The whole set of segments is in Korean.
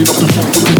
Vino con el fondo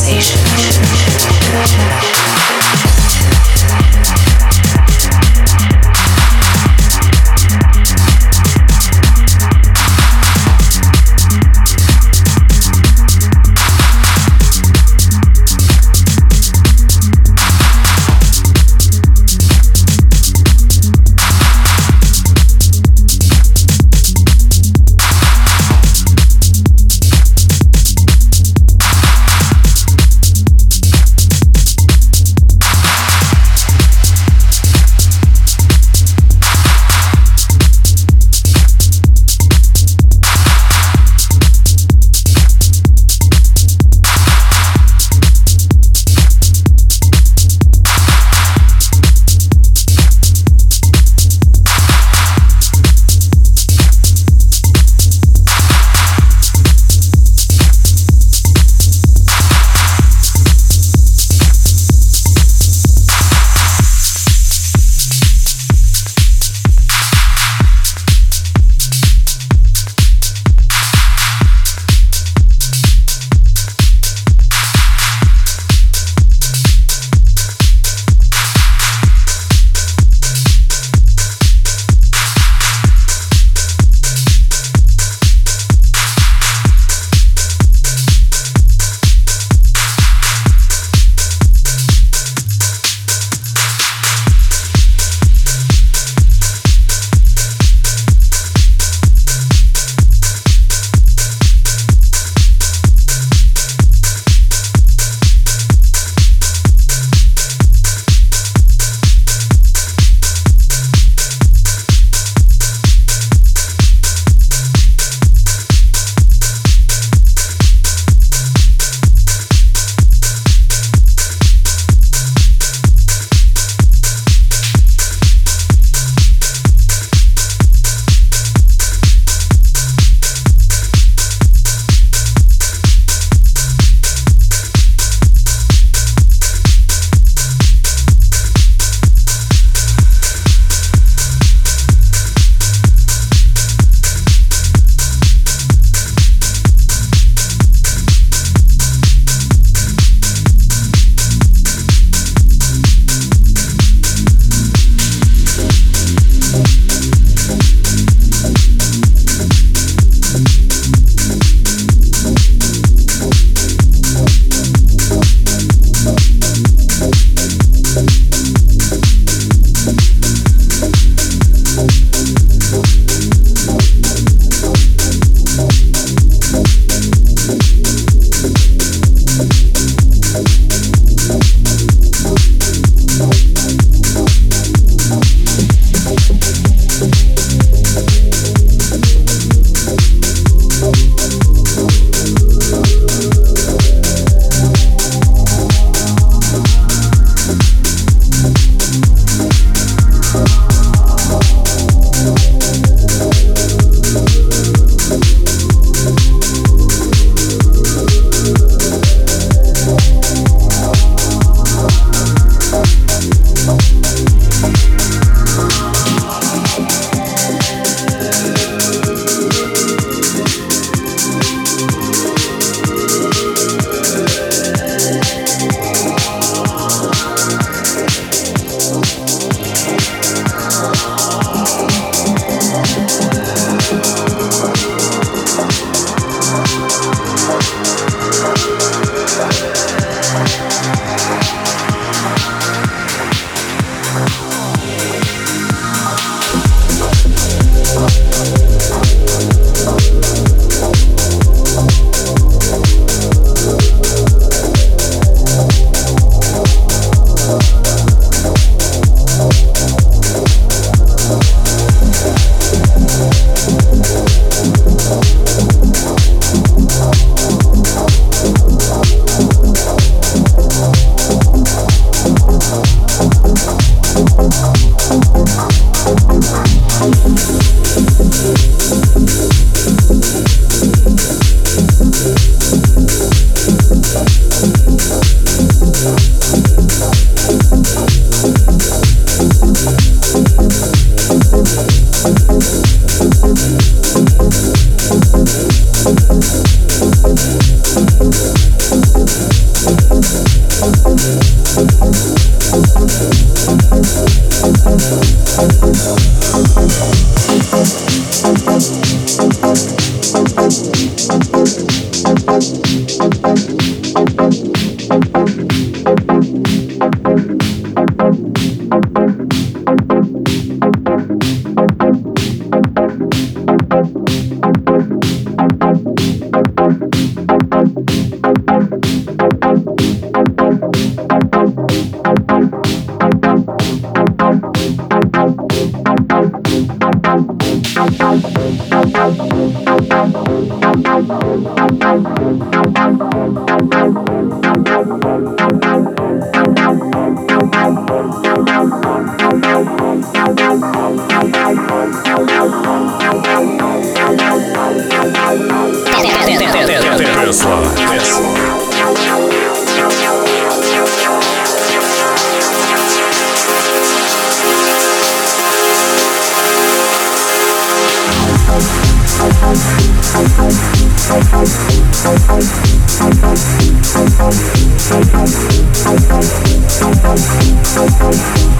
station. Thank you.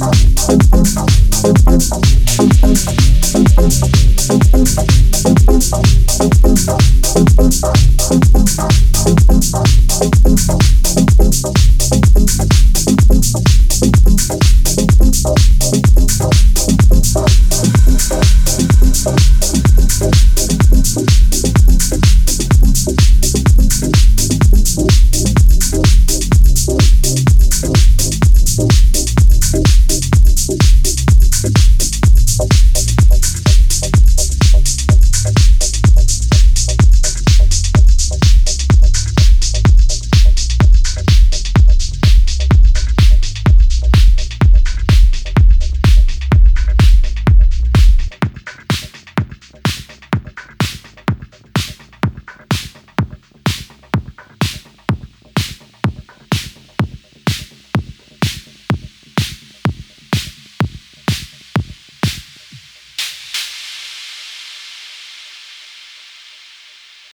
Thank